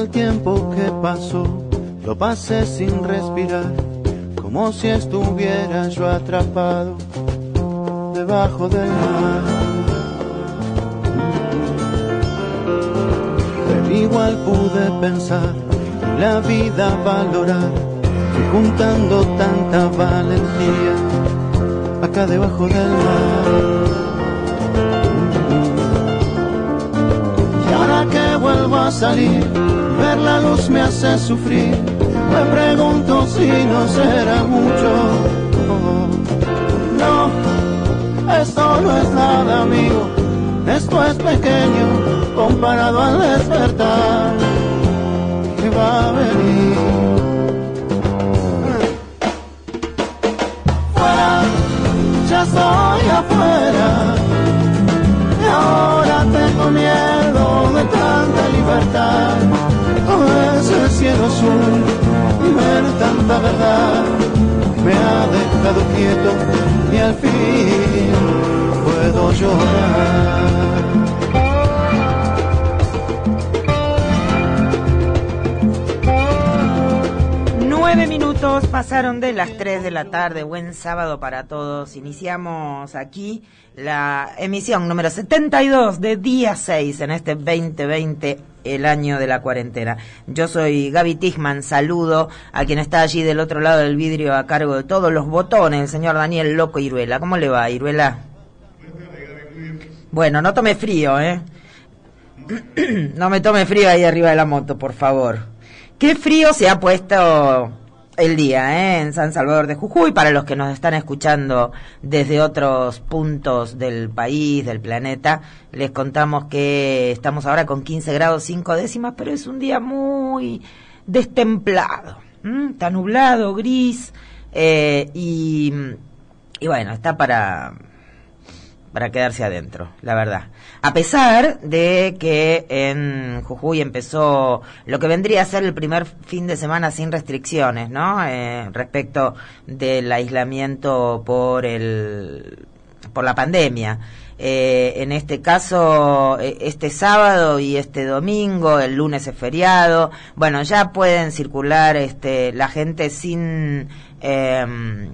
el tiempo que pasó, lo pasé sin respirar, como si estuviera yo atrapado debajo del mar. Pero igual pude pensar y la vida valorar, y juntando tanta valentía acá debajo del mar. que vuelvo a salir, ver la luz me hace sufrir. Me pregunto si no será mucho. No, esto no es nada, amigo. Esto es pequeño comparado al despertar que va a venir. Fuera, ya estoy afuera. Y ahora tengo miedo de tanta libertad, tanta verdad me ha dejado quieto y al fin puedo llorar. Minutos pasaron de las tres de la tarde. Buen sábado para todos. Iniciamos aquí la emisión número 72 de día 6 en este 2020, el año de la cuarentena. Yo soy Gaby Tigman, saludo a quien está allí del otro lado del vidrio a cargo de todos los botones, el señor Daniel Loco Iruela. ¿Cómo le va, Iruela? Bueno, no tome frío, ¿eh? no me tome frío ahí arriba de la moto, por favor. ¿Qué frío se ha puesto el día ¿eh? en San Salvador de Jujuy. Para los que nos están escuchando desde otros puntos del país, del planeta, les contamos que estamos ahora con 15 grados 5 décimas, pero es un día muy destemplado. Está nublado, gris, eh, y bueno, está para para quedarse adentro, la verdad. A pesar de que en Jujuy empezó lo que vendría a ser el primer fin de semana sin restricciones, ¿no? Eh, respecto del aislamiento por el por la pandemia. Eh, en este caso, eh, este sábado y este domingo, el lunes es feriado. Bueno, ya pueden circular este, la gente sin eh,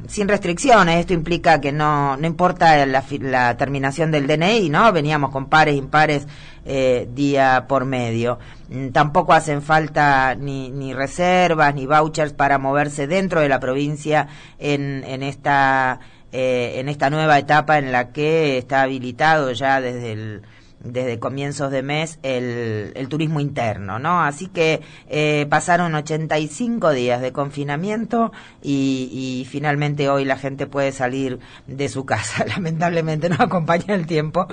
sin restricciones. Esto implica que no, no importa la, la, terminación del DNI, ¿no? Veníamos con pares, impares eh, día por medio. Mm, tampoco hacen falta ni, ni reservas ni vouchers para moverse dentro de la provincia en, en esta eh, en esta nueva etapa en la que está habilitado ya desde el desde comienzos de mes el, turismo interno, ¿no? Así que eh, pasaron 85 días de confinamiento y, y, finalmente hoy la gente puede salir de su casa. Lamentablemente no acompaña el tiempo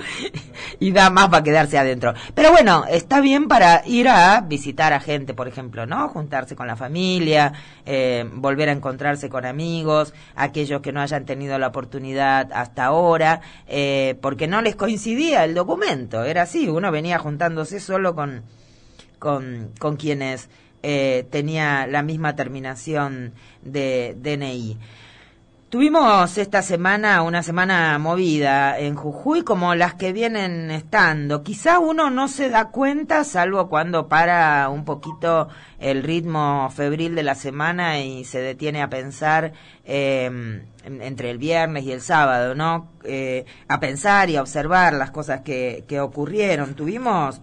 y da más para quedarse adentro. Pero bueno, está bien para ir a visitar a gente, por ejemplo, ¿no? Juntarse con la familia, eh, volver a encontrarse con amigos, aquellos que no hayan tenido la oportunidad hasta ahora, eh, porque no les coincidía el documento era así, uno venía juntándose solo con, con, con quienes eh, tenía la misma terminación de DNI. Tuvimos esta semana una semana movida en Jujuy como las que vienen estando. Quizá uno no se da cuenta, salvo cuando para un poquito el ritmo febril de la semana y se detiene a pensar eh, entre el viernes y el sábado, ¿no? Eh, a pensar y a observar las cosas que, que ocurrieron. Tuvimos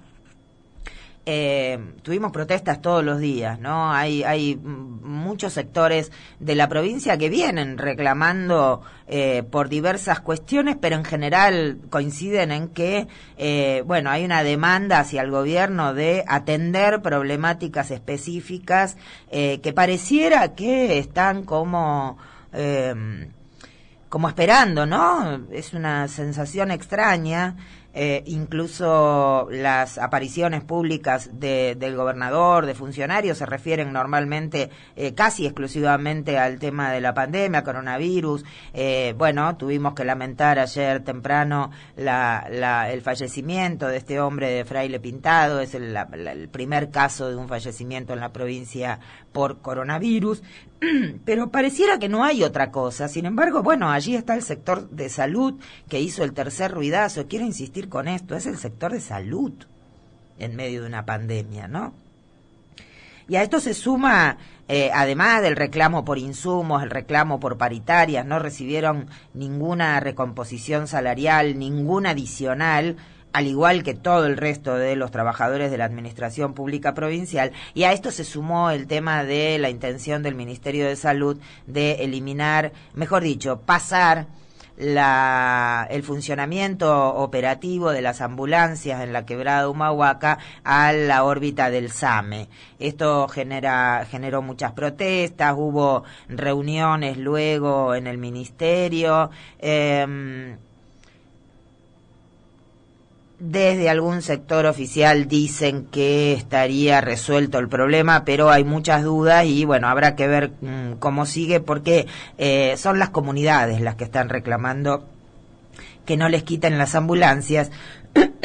eh, tuvimos protestas todos los días, ¿no? Hay, hay muchos sectores de la provincia que vienen reclamando eh, por diversas cuestiones, pero en general coinciden en que, eh, bueno, hay una demanda hacia el gobierno de atender problemáticas específicas eh, que pareciera que están como eh, como esperando, ¿no? Es una sensación extraña eh, incluso las apariciones públicas de, del gobernador, de funcionarios, se refieren normalmente eh, casi exclusivamente al tema de la pandemia, coronavirus. Eh, bueno, tuvimos que lamentar ayer temprano la, la, el fallecimiento de este hombre de Fraile Pintado, es el, la, el primer caso de un fallecimiento en la provincia por coronavirus. pero pareciera que no hay otra cosa. Sin embargo, bueno, allí está el sector de salud que hizo el tercer ruidazo. Quiero insistir con esto, es el sector de salud en medio de una pandemia, ¿no? Y a esto se suma, eh, además del reclamo por insumos, el reclamo por paritarias, no recibieron ninguna recomposición salarial, ninguna adicional, al igual que todo el resto de los trabajadores de la Administración Pública Provincial, y a esto se sumó el tema de la intención del Ministerio de Salud de eliminar, mejor dicho, pasar la, el funcionamiento operativo de las ambulancias en la quebrada Humahuaca a la órbita del SAME. Esto genera, generó muchas protestas, hubo reuniones luego en el ministerio. Eh, desde algún sector oficial dicen que estaría resuelto el problema, pero hay muchas dudas y bueno, habrá que ver mm, cómo sigue porque eh, son las comunidades las que están reclamando que no les quiten las ambulancias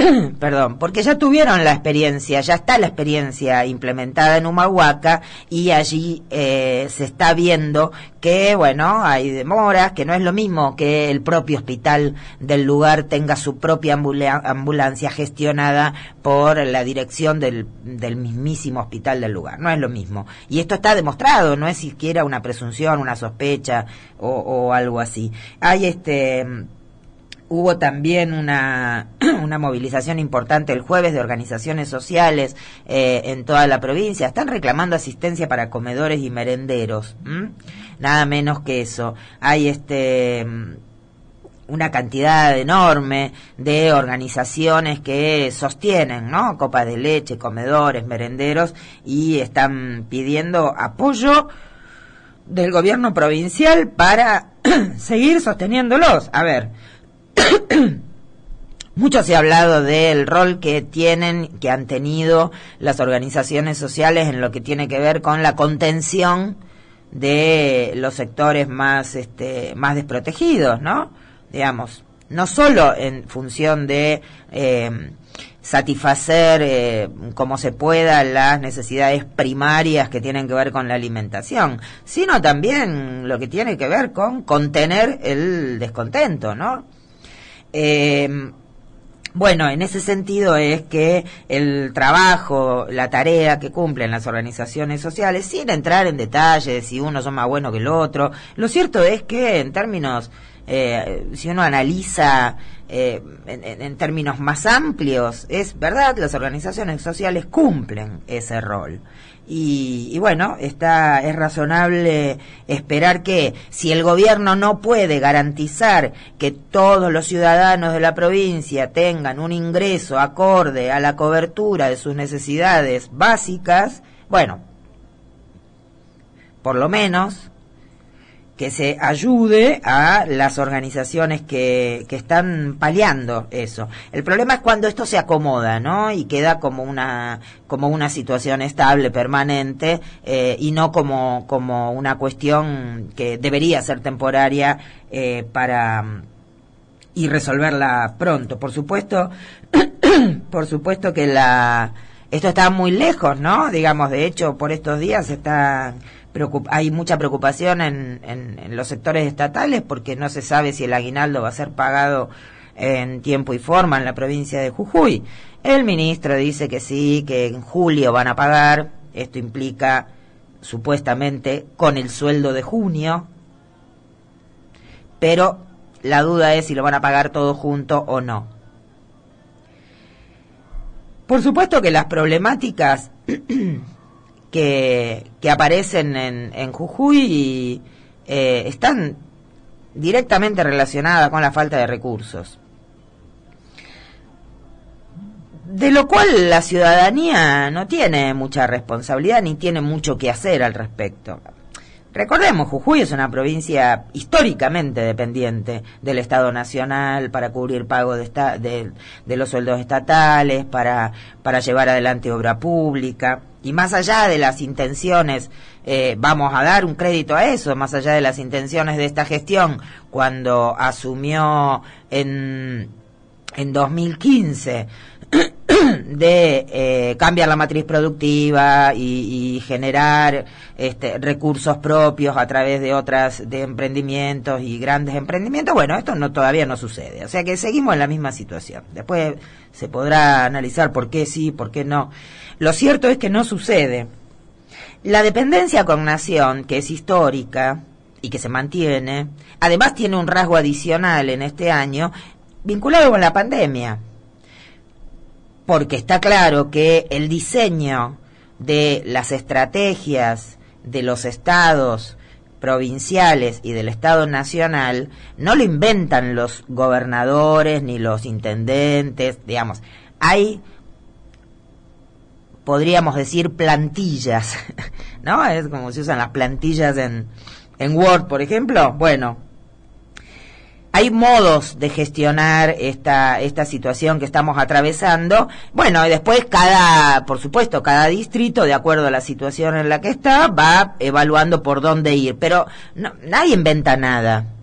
perdón, porque ya tuvieron la experiencia, ya está la experiencia implementada en Humahuaca y allí eh, se está viendo que, bueno, hay demoras, que no es lo mismo que el propio hospital del lugar tenga su propia ambulancia gestionada por la dirección del, del mismísimo hospital del lugar, no es lo mismo. Y esto está demostrado, no es siquiera una presunción, una sospecha o, o algo así. Hay este Hubo también una, movilización importante el jueves de organizaciones sociales eh, en toda la provincia. Están reclamando asistencia para comedores y merenderos. Nada menos que eso. Hay este una cantidad enorme de organizaciones que sostienen, ¿no? Copas de leche, comedores, merenderos y están pidiendo apoyo del gobierno provincial para seguir sosteniéndolos. A ver, Mucho se ha hablado del rol que tienen, que han tenido las organizaciones sociales en lo que tiene que ver con la contención de los sectores más, este, más desprotegidos, ¿no? Digamos, no solo en función de eh, satisfacer eh, como se pueda las necesidades primarias que tienen que ver con la alimentación, sino también lo que tiene que ver con contener el descontento, ¿no? Eh, bueno, en ese sentido es que el trabajo, la tarea que cumplen las organizaciones sociales, sin entrar en detalles si uno son más bueno que el otro, lo cierto es que en términos, eh, si uno analiza eh, en, términos más amplios, es verdad, las organizaciones sociales cumplen ese rol. Y, bueno, está, es razonable esperar que si el gobierno no puede garantizar que todos los ciudadanos de la provincia tengan un ingreso acorde a la cobertura de sus necesidades básicas, bueno, por lo menos que se ayude a las organizaciones que, que están paliando eso. El problema es cuando esto se acomoda, ¿no? Y queda como una, como una situación estable, permanente, eh, y no como, como una cuestión que debería ser temporaria eh, para y resolverla pronto. Por supuesto, por supuesto que la esto está muy lejos, ¿no? Digamos, de hecho, por estos días está hay mucha preocupación en, los sectores estatales porque no se sabe si el aguinaldo va a ser pagado en tiempo y forma en la provincia de Jujuy. El ministro dice que sí, que en julio van a pagar. Esto implica supuestamente con el sueldo de junio. Pero la duda es si lo van a pagar todo junto o no. Por supuesto que las problemáticas que, que aparecen en, en Jujuy eh, están directamente relacionadas con la falta de recursos. De lo cual la ciudadanía no tiene mucha responsabilidad ni tiene mucho que hacer al respecto. Recordemos, Jujuy es una provincia históricamente dependiente del Estado Nacional para cubrir pago de, de, de, los sueldos estatales, para, para llevar adelante obra pública. Y más allá de las intenciones, eh, vamos a dar un crédito a eso, más allá de las intenciones de esta gestión, cuando asumió en, en 2015 de eh, cambiar la matriz productiva y, generar este, recursos propios a través de otras de emprendimientos y grandes emprendimientos bueno esto no todavía no sucede. O sea que seguimos en la misma situación. Después se podrá analizar por qué sí por qué no lo cierto es que no sucede la dependencia con Nación, que es histórica y que se mantiene, además tiene un rasgo adicional en este año vinculado con la pandemia. Porque está claro que el diseño de las estrategias de los estados provinciales y del Estado Nacional no lo inventan los gobernadores ni los intendentes, digamos, hay podríamos decir plantillas, ¿no? Es como se usan las plantillas en, en Word, por ejemplo. Bueno, hay modos de gestionar esta, esta situación que estamos atravesando. Bueno, y después cada, por supuesto, cada distrito, de acuerdo a la situación en la que está, va evaluando por dónde ir. Pero nadie inventa nada.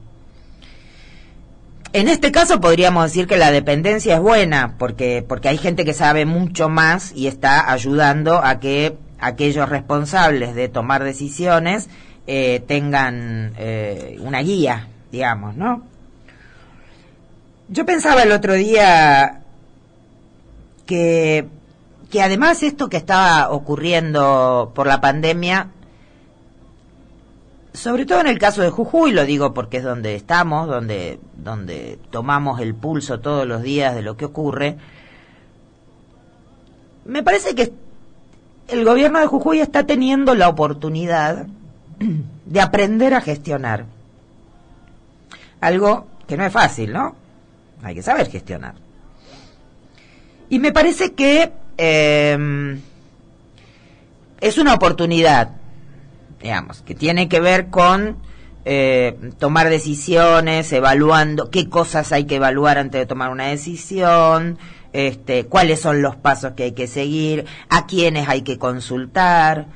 En este caso podríamos decir que la dependencia es buena, porque, porque hay gente que sabe mucho más y está ayudando a que aquellos responsables de tomar decisiones eh, tengan eh, una guía, digamos, ¿no? Yo pensaba el otro día que, que además esto que estaba ocurriendo por la pandemia sobre todo en el caso de Jujuy, lo digo porque es donde estamos, donde, donde tomamos el pulso todos los días de lo que ocurre, me parece que el gobierno de Jujuy está teniendo la oportunidad de aprender a gestionar. Algo que no es fácil, ¿no? Hay que saber gestionar. Y me parece que eh, es una oportunidad digamos, que tiene que ver con eh, tomar decisiones, evaluando qué cosas hay que evaluar antes de tomar una decisión, este, cuáles son los pasos que hay que seguir, a quiénes hay que consultar,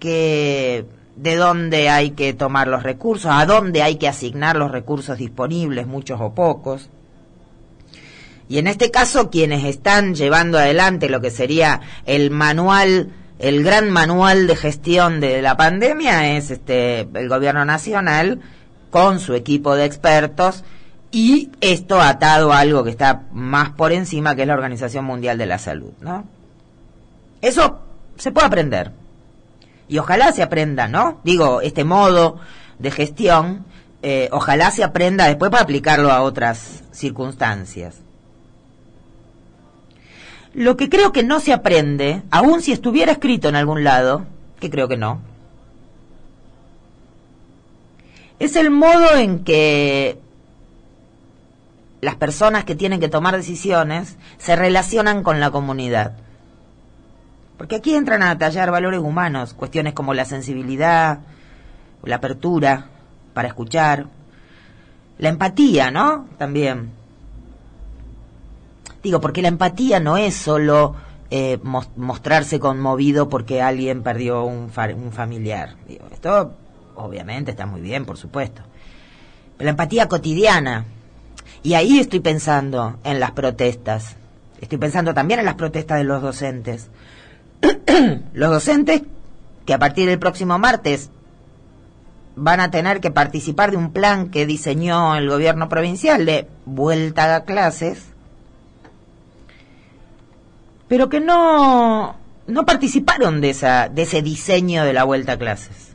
qué, de dónde hay que tomar los recursos, a dónde hay que asignar los recursos disponibles, muchos o pocos. Y en este caso, quienes están llevando adelante lo que sería el manual el gran manual de gestión de la pandemia es este el gobierno nacional con su equipo de expertos y esto atado a algo que está más por encima que es la Organización Mundial de la Salud, ¿no? Eso se puede aprender. Y ojalá se aprenda, ¿no? Digo, este modo de gestión, eh, ojalá se aprenda después para aplicarlo a otras circunstancias. Lo que creo que no se aprende, aun si estuviera escrito en algún lado, que creo que no, es el modo en que las personas que tienen que tomar decisiones se relacionan con la comunidad. Porque aquí entran a tallar valores humanos, cuestiones como la sensibilidad, la apertura para escuchar, la empatía, ¿no? También. Digo, porque la empatía no es solo eh, mostrarse conmovido porque alguien perdió un, un familiar. Digo, esto obviamente está muy bien, por supuesto. Pero la empatía cotidiana. Y ahí estoy pensando en las protestas. Estoy pensando también en las protestas de los docentes. los docentes que a partir del próximo martes van a tener que participar de un plan que diseñó el gobierno provincial de vuelta a clases pero que no, no participaron de, esa, de ese diseño de la vuelta a clases.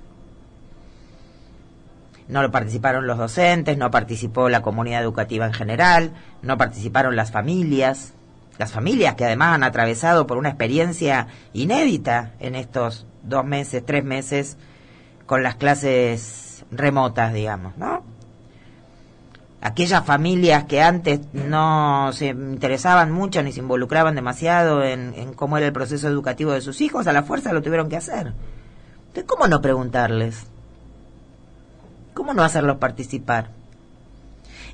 No lo participaron los docentes, no participó la comunidad educativa en general, no participaron las familias, las familias que además han atravesado por una experiencia inédita en estos dos meses, tres meses con las clases remotas, digamos, ¿no? Aquellas familias que antes no se interesaban mucho ni se involucraban demasiado en, cómo era el proceso educativo de sus hijos, a la fuerza lo tuvieron que hacer. Entonces, ¿cómo no preguntarles? ¿Cómo no hacerlos participar?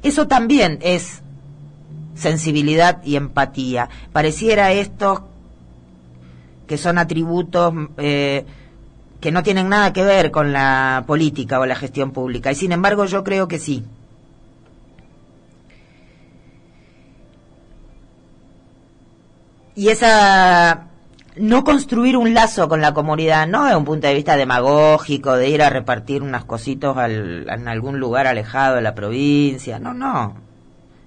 Eso también es sensibilidad y empatía. Pareciera esto que son atributos eh, que no tienen nada que ver con la política o la gestión pública. Y sin embargo yo creo que sí. Y esa no construir un lazo con la comunidad, no de un punto de vista demagógico, de ir a repartir unas cositos en algún lugar alejado de la provincia, no, no.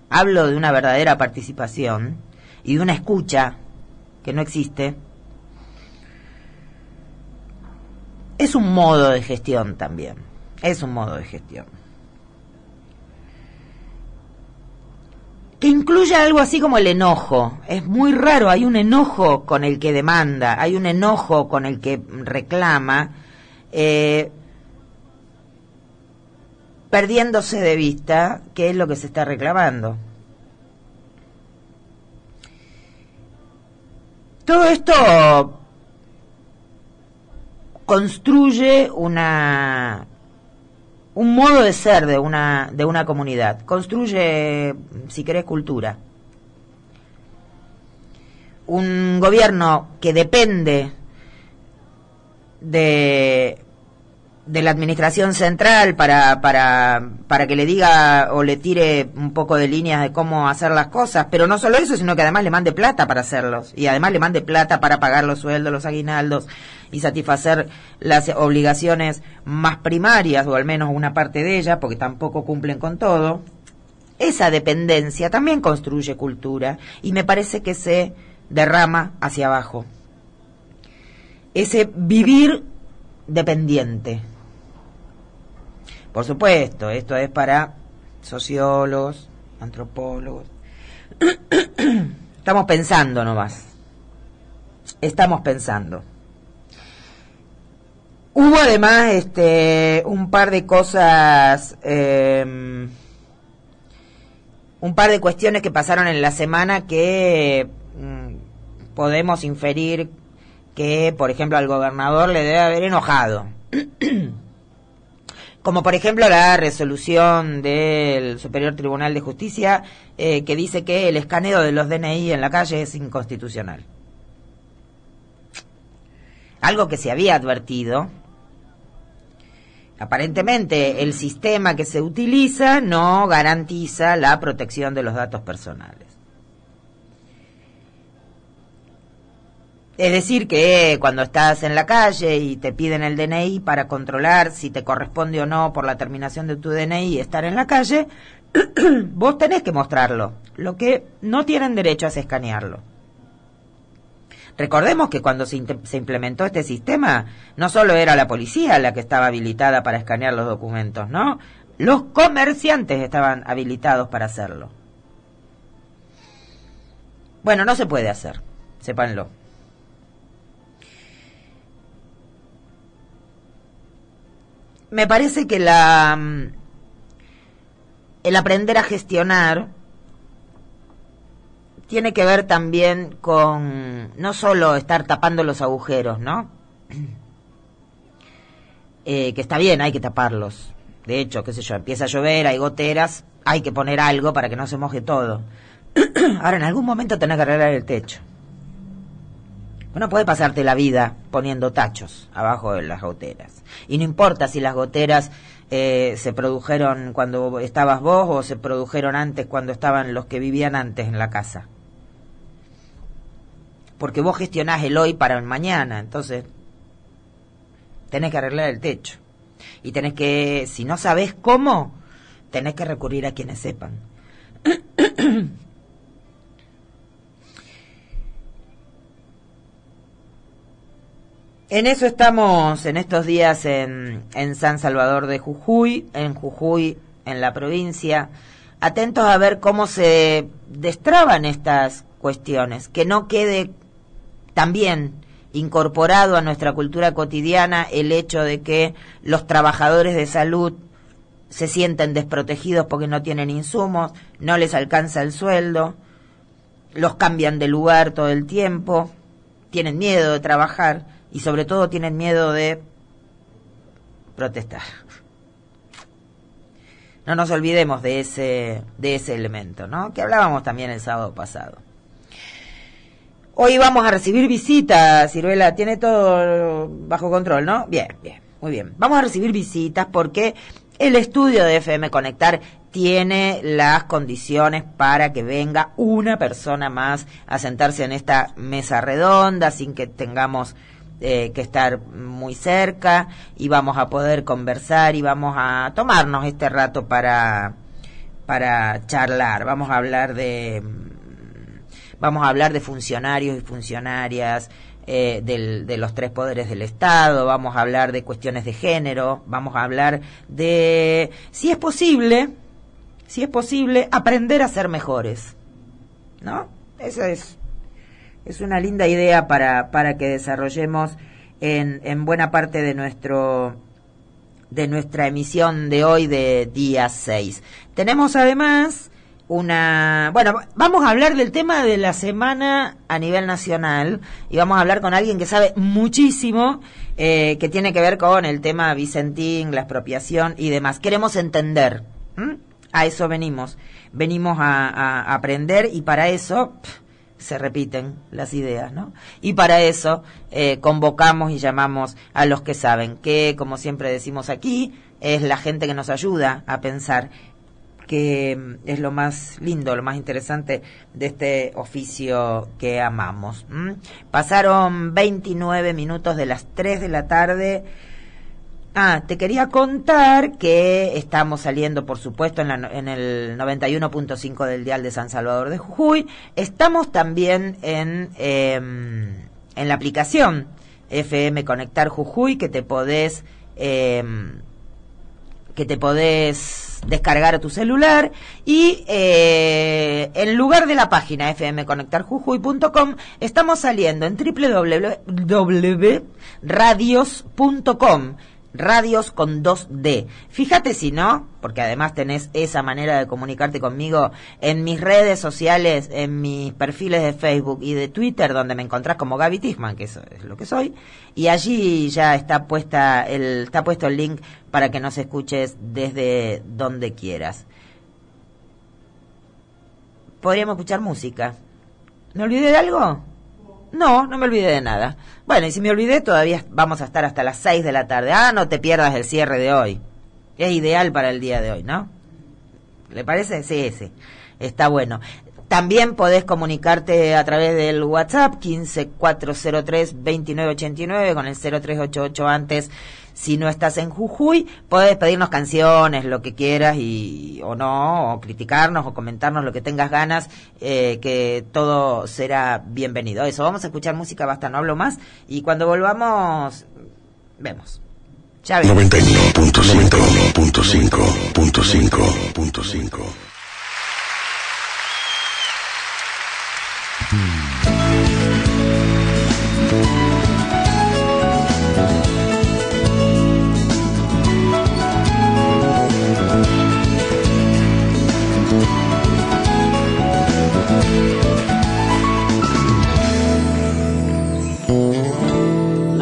Hablo de una verdadera participación y de una escucha que no existe. es un modo de gestión también, es un modo de gestión. Que incluye algo así como el enojo. Es muy raro, hay un enojo con el que demanda, hay un enojo con el que reclama, eh, perdiéndose de vista qué es lo que se está reclamando. Todo esto construye una un modo de ser de una, de una comunidad. Construye, si querés, cultura. Un gobierno que depende de, de la administración central para, para, para que le diga o le tire un poco de líneas de cómo hacer las cosas, pero no solo eso, sino que además le mande plata para hacerlos. Y además le mande plata para pagar los sueldos, los aguinaldos y satisfacer las obligaciones más primarias, o al menos una parte de ellas, porque tampoco cumplen con todo, esa dependencia también construye cultura y me parece que se derrama hacia abajo. Ese vivir dependiente. Por supuesto, esto es para sociólogos, antropólogos. Estamos pensando nomás. Estamos pensando. Hubo además este, un par de cosas, em, un par de cuestiones que pasaron en la semana que mm, podemos inferir que, por ejemplo, al gobernador le debe haber enojado. Como por ejemplo la resolución del Superior Tribunal de Justicia eh, que dice que el escaneo de los DNI en la calle es inconstitucional. Algo que se había advertido Aparentemente el sistema que se utiliza no garantiza la protección de los datos personales. Es decir, que cuando estás en la calle y te piden el DNI para controlar si te corresponde o no por la terminación de tu DNI estar en la calle, vos tenés que mostrarlo. Lo que no tienen derecho es escanearlo. Recordemos que cuando se, implementó este sistema, no solo era la policía la que estaba habilitada para escanear los documentos, ¿no? Los comerciantes estaban habilitados para hacerlo. Bueno, no se puede hacer, sépanlo. Me parece que la mm, el aprender a gestionar tiene que ver también con no solo estar tapando los agujeros, ¿no? Eh, que está bien, hay que taparlos. De hecho, qué sé yo, empieza a llover, hay goteras, hay que poner algo para que no se moje todo. Ahora, en algún momento tenés que arreglar el techo. No puede pasarte la vida poniendo tachos abajo de las goteras. Y no importa si las goteras eh, se produjeron cuando estabas vos o se produjeron antes cuando estaban los que vivían antes en la casa porque vos gestionás el hoy para el mañana, entonces tenés que arreglar el techo. Y tenés que, si no sabés cómo, tenés que recurrir a quienes sepan. En eso estamos en estos días en, en, San Salvador de Jujuy, en Jujuy, en la provincia, atentos a ver cómo se destraban estas cuestiones, que no quede también incorporado a nuestra cultura cotidiana el hecho de que los trabajadores de salud se sienten desprotegidos porque no tienen insumos, no les alcanza el sueldo, los cambian de lugar todo el tiempo, tienen miedo de trabajar y sobre todo tienen miedo de protestar. No nos olvidemos de ese, de ese elemento, ¿no? Que hablábamos también el sábado pasado. Hoy vamos a recibir visitas, Ciruela, tiene todo bajo control, ¿no? Bien, bien, muy bien. Vamos a recibir visitas porque el estudio de FM Conectar tiene las condiciones para que venga una persona más a sentarse en esta mesa redonda sin que tengamos eh, que estar muy cerca y vamos a poder conversar y vamos a tomarnos este rato para, para charlar. Vamos a hablar de vamos a hablar de funcionarios y funcionarias, eh, de los tres poderes del Estado, vamos a hablar de cuestiones de género, vamos a hablar de si es posible, si es posible, aprender a ser mejores. ¿No? Esa es, es una linda idea para, para que desarrollemos en, en buena parte de nuestro de nuestra emisión de hoy de día 6. Tenemos además una... Bueno, vamos a hablar del tema de la semana a nivel nacional y vamos a hablar con alguien que sabe muchísimo, eh, que tiene que ver con el tema Vicentín, la expropiación y demás. Queremos entender. A eso venimos. Venimos a, aprender y para eso... se repiten las ideas, ¿no? Y para eso eh, convocamos y llamamos a los que saben, que como siempre decimos aquí, es la gente que nos ayuda a pensar que mm, es lo más lindo, lo más interesante de este oficio que amamos. Pasaron 29 minutos de las 3 de la tarde. Ah, te quería contar que estamos saliendo, por supuesto, en, en el 91.5 del dial de San Salvador de Jujuy. Estamos también en, em, en la aplicación FM Conectar Jujuy, que te podés, em, que te podés descargar a tu celular y eh, en lugar de la página fmconectarjujuy.com estamos saliendo en www.radios.com radios con 2D. Fíjate si no, porque además tenés esa manera de comunicarte conmigo en mis redes sociales, en mis perfiles de Facebook y de Twitter, donde me encontrás como Gaby Tisman, que eso es lo que soy, y allí ya está puesta el, está puesto el link para que nos escuches desde donde quieras. Podríamos escuchar música. ¿Me olvidé de algo? No, no me olvidé de nada. Bueno, y si me olvidé, todavía vamos a estar hasta las 6 de la tarde. Ah, no te pierdas el cierre de hoy. Es ideal para el día de hoy, ¿no? ¿Le parece? Sí, sí. Está bueno. También podés comunicarte a través del WhatsApp 15403-2989 con el 0388 antes. Si no estás en Jujuy, podés pedirnos canciones, lo que quieras y o no, o criticarnos o comentarnos lo que tengas ganas, eh, que todo será bienvenido. Eso, vamos a escuchar música, basta, no hablo más. Y cuando volvamos, vemos. 91.5.5.5.5 La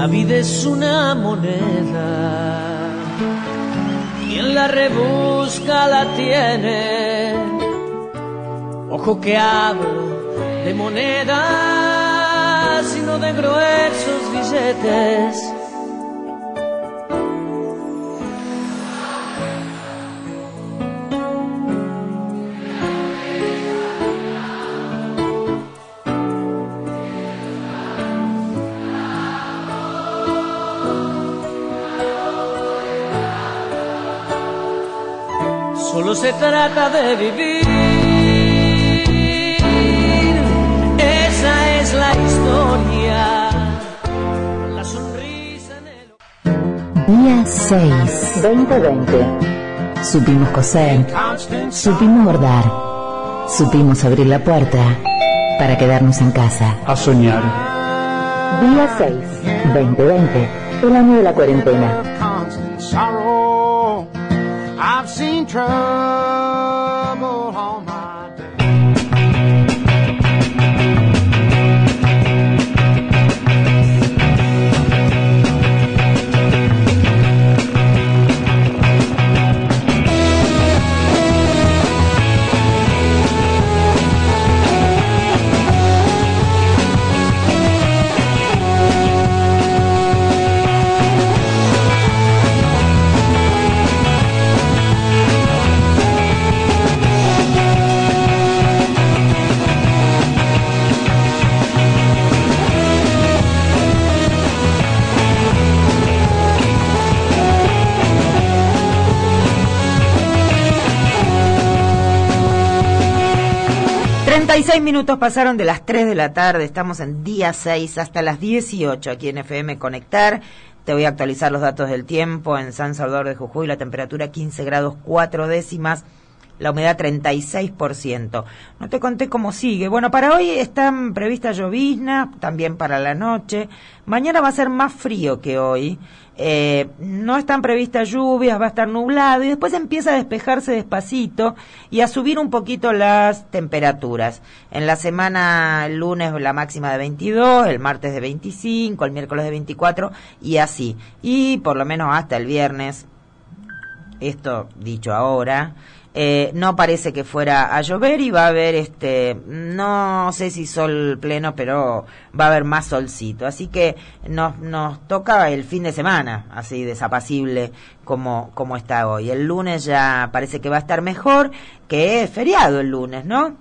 vida es una moneda, quien la rebusca la tiene, ojo que habla de monedas, sino de gruesos billetes se trata de vivir. La sonrisa en el... Día 6, 2020. Supimos coser, supimos bordar, supimos abrir la puerta para quedarnos en casa. A soñar. Día 6, 2020. El año de la cuarentena. seen trouble 46 minutos pasaron de las 3 de la tarde, estamos en día 6 hasta las 18 aquí en FM Conectar. Te voy a actualizar los datos del tiempo en San Salvador de Jujuy, la temperatura 15 grados 4 décimas, la humedad 36%. No te conté cómo sigue. Bueno, para hoy están previstas lloviznas, también para la noche. Mañana va a ser más frío que hoy. Eh, no están previstas lluvias, va a estar nublado y después empieza a despejarse despacito y a subir un poquito las temperaturas. En la semana, el lunes la máxima de 22, el martes de 25, el miércoles de 24 y así. Y por lo menos hasta el viernes, esto dicho ahora, eh, no parece que fuera a llover y va a haber este, no sé si sol pleno, pero va a haber más solcito. Así que nos, nos toca el fin de semana, así desapacible como, como está hoy. El lunes ya parece que va a estar mejor, que es feriado el lunes, ¿no?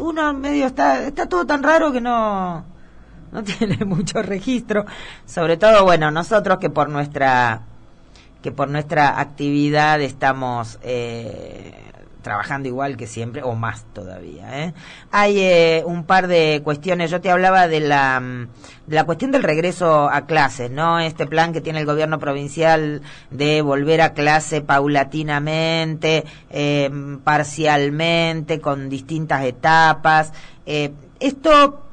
Uno medio está, está todo tan raro que no, no tiene mucho registro. Sobre todo, bueno, nosotros que por nuestra que por nuestra actividad estamos eh, trabajando igual que siempre o más todavía. ¿eh? Hay eh, un par de cuestiones. Yo te hablaba de la, mm, de la cuestión del regreso a clases, ¿no? Este plan que tiene el gobierno provincial de volver a clase paulatinamente, eh, parcialmente, con distintas etapas. Esto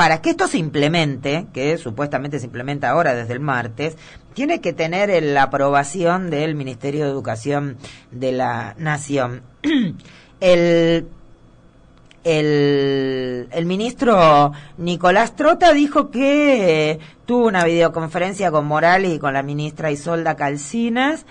para que esto se implemente, que supuestamente se implementa ahora desde el martes, tiene que tener la aprobación del Ministerio de Educación de la Nación. el, el, el, ministro Nicolás Trota dijo que eh, tuvo una videoconferencia con Morales y con la ministra Isolda Calcinas,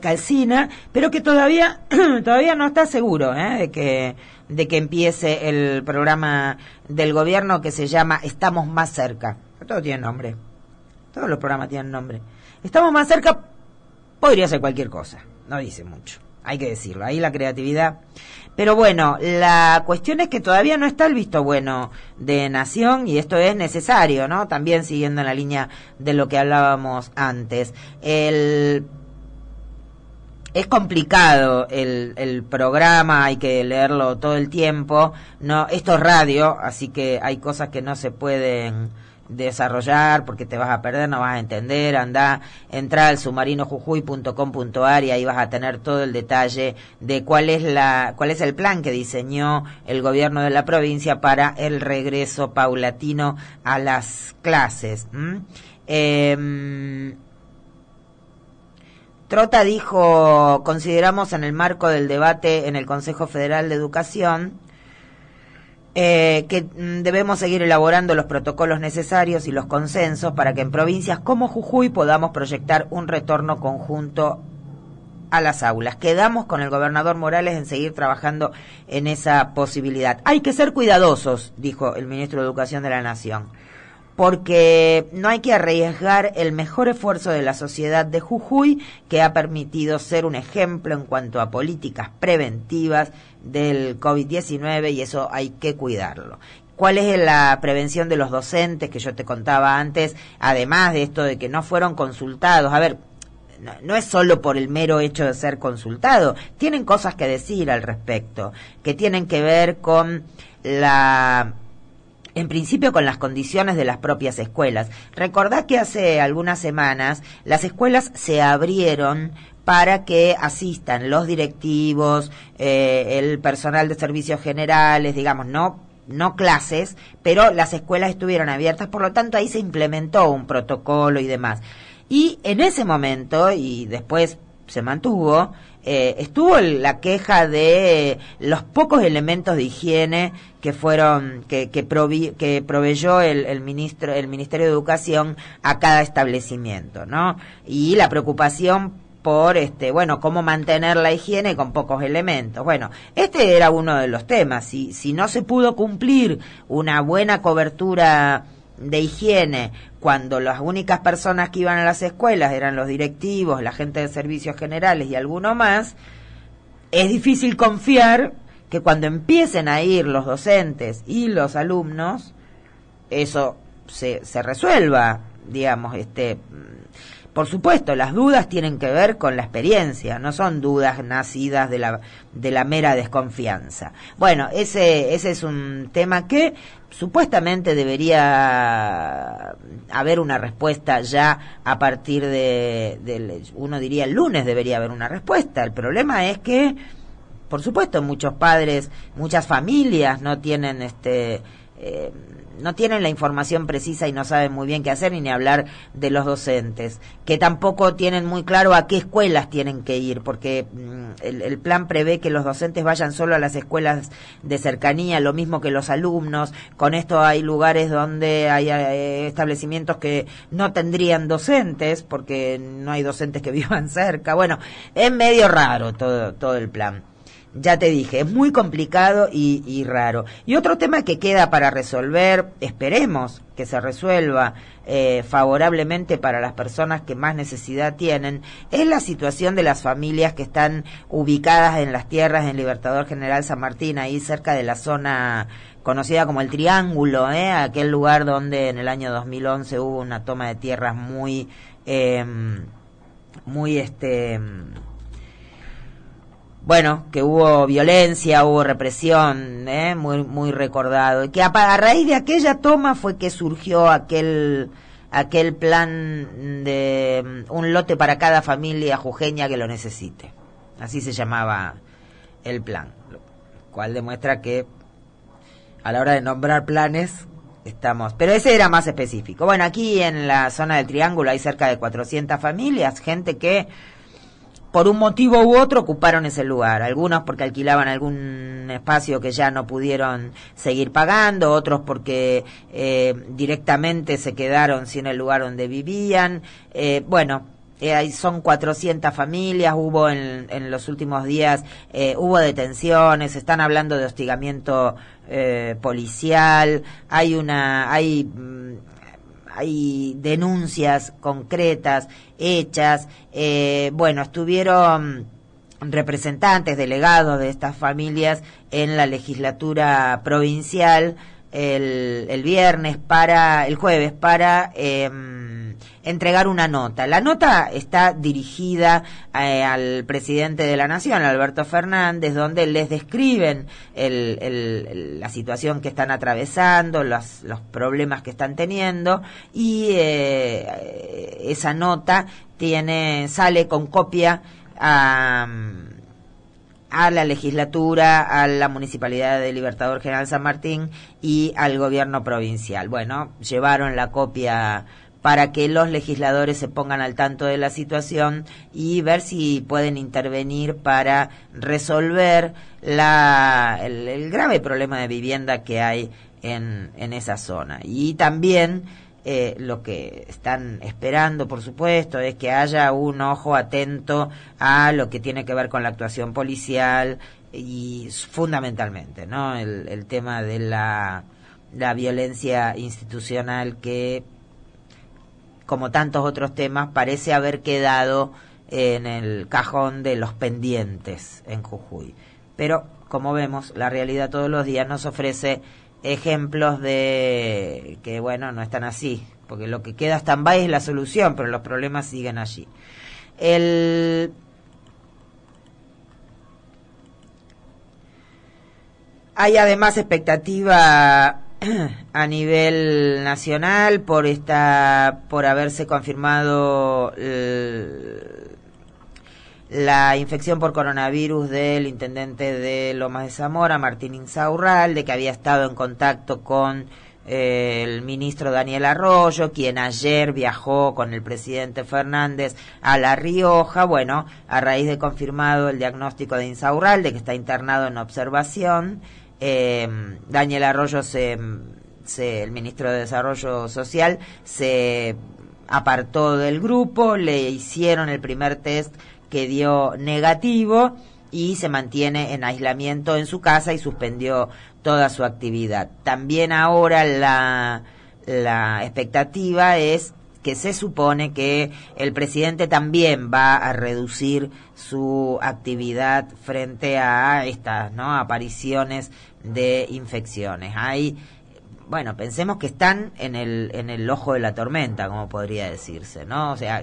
Calcina, pero que todavía, todavía no está seguro ¿eh? de que de que empiece el programa del gobierno que se llama Estamos más cerca. Todo tiene nombre. Todos los programas tienen nombre. Estamos más cerca podría ser cualquier cosa. No dice mucho. Hay que decirlo. Ahí la creatividad. Pero bueno, la cuestión es que todavía no está el visto bueno de Nación y esto es necesario, ¿no? También siguiendo en la línea de lo que hablábamos antes. El es complicado el, el programa, hay que leerlo todo el tiempo. No, esto es radio, así que hay cosas que no se pueden desarrollar porque te vas a perder, no vas a entender, anda, entra al submarinojujuy.com.ar y ahí vas a tener todo el detalle de cuál es la cuál es el plan que diseñó el gobierno de la provincia para el regreso paulatino a las clases. Eh, Trota dijo, consideramos en el marco del debate en el Consejo Federal de Educación eh, que mm, debemos seguir elaborando los protocolos necesarios y los consensos para que en provincias como Jujuy podamos proyectar un retorno conjunto a las aulas. Quedamos con el gobernador Morales en seguir trabajando en esa posibilidad. Hay que ser cuidadosos, dijo el ministro de Educación de la Nación porque no hay que arriesgar el mejor esfuerzo de la sociedad de Jujuy, que ha permitido ser un ejemplo en cuanto a políticas preventivas del COVID-19 y eso hay que cuidarlo. ¿Cuál es la prevención de los docentes que yo te contaba antes? Además de esto de que no fueron consultados. A ver, no, es solo por el mero hecho de ser consultado, tienen cosas que decir al respecto, que tienen que ver con la en principio con las condiciones de las propias escuelas. Recordad que hace algunas semanas las escuelas se abrieron para que asistan los directivos, eh, el personal de servicios generales, digamos, no no clases, pero las escuelas estuvieron abiertas, por lo tanto ahí se implementó un protocolo y demás. Y en ese momento, y después se mantuvo, eh, estuvo la queja de los pocos elementos de higiene que fueron que que, que proveyó el, el, ministro el ministerio de educación a cada establecimiento no y la preocupación por este bueno cómo mantener la higiene con pocos elementos. Bueno este era uno de los temas. Si si no se pudo cumplir una buena cobertura de higiene cuando las únicas personas que iban a las escuelas eran los directivos, la gente de servicios generales y alguno más, es difícil confiar que cuando empiecen a ir los docentes y los alumnos, eso se, se resuelva, digamos, este por supuesto, las dudas tienen que ver con la experiencia, no son dudas nacidas de la, de la mera desconfianza. Bueno, ese, ese es un tema que supuestamente debería haber una respuesta ya a partir de, uno diría el lunes debería haber una respuesta. El problema es que, por supuesto, muchos padres, muchas familias no tienen este, eh, no tienen la información precisa y no saben muy bien qué hacer ni hablar de los docentes, que tampoco tienen muy claro a qué escuelas tienen que ir, porque mm, el, plan prevé que los docentes vayan solo a las escuelas de cercanía, lo mismo que los alumnos. Con esto hay lugares donde hay eh, establecimientos que no tendrían docentes, porque no hay docentes que vivan cerca. Bueno, es medio raro todo, todo el plan ya te dije, es muy complicado y, raro. Y otro tema que queda para resolver, esperemos que se resuelva eh, favorablemente para las personas que más necesidad tienen, es la situación de las familias que están ubicadas en las tierras en Libertador General San Martín, ahí cerca de la zona conocida como el Triángulo, ¿eh? aquel lugar donde en el año 2011 hubo una toma de tierras muy, eh, muy, este, bueno, que hubo violencia, hubo represión, ¿eh? muy, muy recordado. Y que a, raíz de aquella toma fue que surgió aquel, aquel plan de mm, un lote para cada familia jujeña que lo necesite. Así se llamaba el plan, lo cual demuestra que a la hora de nombrar planes estamos. Pero ese era más específico. Bueno, aquí en la zona del Triángulo hay cerca de 400 familias, gente que por un motivo u otro ocuparon ese lugar. Algunos porque alquilaban algún espacio que ya no pudieron seguir pagando, otros porque eh, directamente se quedaron sin el lugar donde vivían. Eh, bueno, eh, son 400 familias, hubo en, en los últimos días, eh, hubo detenciones, están hablando de hostigamiento eh, policial, hay una, hay mm, hay denuncias concretas hechas. Eh, bueno, estuvieron representantes, delegados de estas familias en la legislatura provincial el, el viernes para, el jueves para em, entregar una nota. La nota está dirigida eh, al presidente de la Nación, Alberto Fernández, donde les describen el, la situación que están atravesando, los, los problemas que están teniendo y eh, esa nota tiene, sale con copia a a la legislatura, a la Municipalidad de Libertador General San Martín y al gobierno provincial. Bueno, llevaron la copia para que los legisladores se pongan al tanto de la situación y ver si pueden intervenir para resolver la, el, grave problema de vivienda que hay en, en esa zona. Y también eh, lo que están esperando, por supuesto, es que haya un ojo atento a lo que tiene que ver con la actuación policial y fundamentalmente, ¿no? El, tema de la, la violencia institucional que, como tantos otros temas, parece haber quedado en el cajón de los pendientes en Jujuy. Pero, como vemos, la realidad todos los días nos ofrece ejemplos de que, bueno, no están así, porque lo que queda stand-by es la solución, pero los problemas siguen allí. Hay además expectativa a nivel nacional por esta por haberse confirmado la infección por coronavirus del intendente de Lomas de Zamora, Martín Insaurral, de que había estado en contacto con eh, el ministro Daniel Arroyo, quien ayer viajó con el presidente Fernández a La Rioja, bueno, a raíz de confirmado el diagnóstico de Insaurral, de que está internado en observación, eh, Daniel Arroyo se, el ministro de Desarrollo Social, se apartó del grupo, le hicieron el primer test que dio negativo y se mantiene en aislamiento en su casa y suspendió toda su actividad. También ahora la, la expectativa es que se supone que el presidente también va a reducir su actividad frente a estas ¿no? apariciones de infecciones. Hay, bueno, pensemos que están en el, en el ojo de la tormenta, como podría decirse, ¿no? O sea,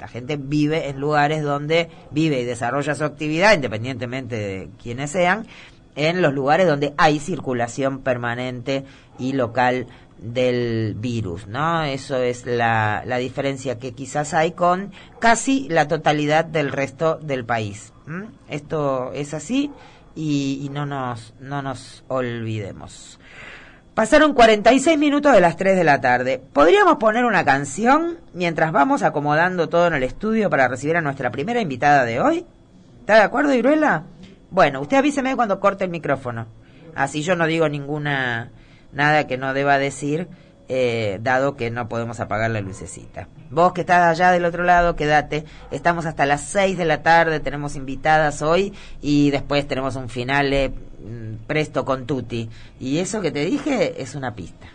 La gente vive en lugares donde vive y desarrolla su actividad, independientemente de quienes sean, en los lugares donde hay circulación permanente y local del virus, ¿no? Eso es la, la diferencia que quizás hay con casi la totalidad del resto del país. Esto es así y, y, no, nos, no nos olvidemos. Pasaron 46 minutos de las 3 de la tarde. ¿Podríamos poner una canción mientras vamos acomodando todo en el estudio para recibir a nuestra primera invitada de hoy? ¿Está de acuerdo, Iruela? Bueno, usted avíseme cuando corte el micrófono. Así yo no digo ninguna nada que no deba decir, eh, dado que no podemos apagar la lucecita. Vos que estás allá del otro lado, quédate. Estamos hasta las 6 de la tarde, tenemos invitadas hoy y después tenemos un final mm, presto con Tuti. Y eso que te dije es una pista.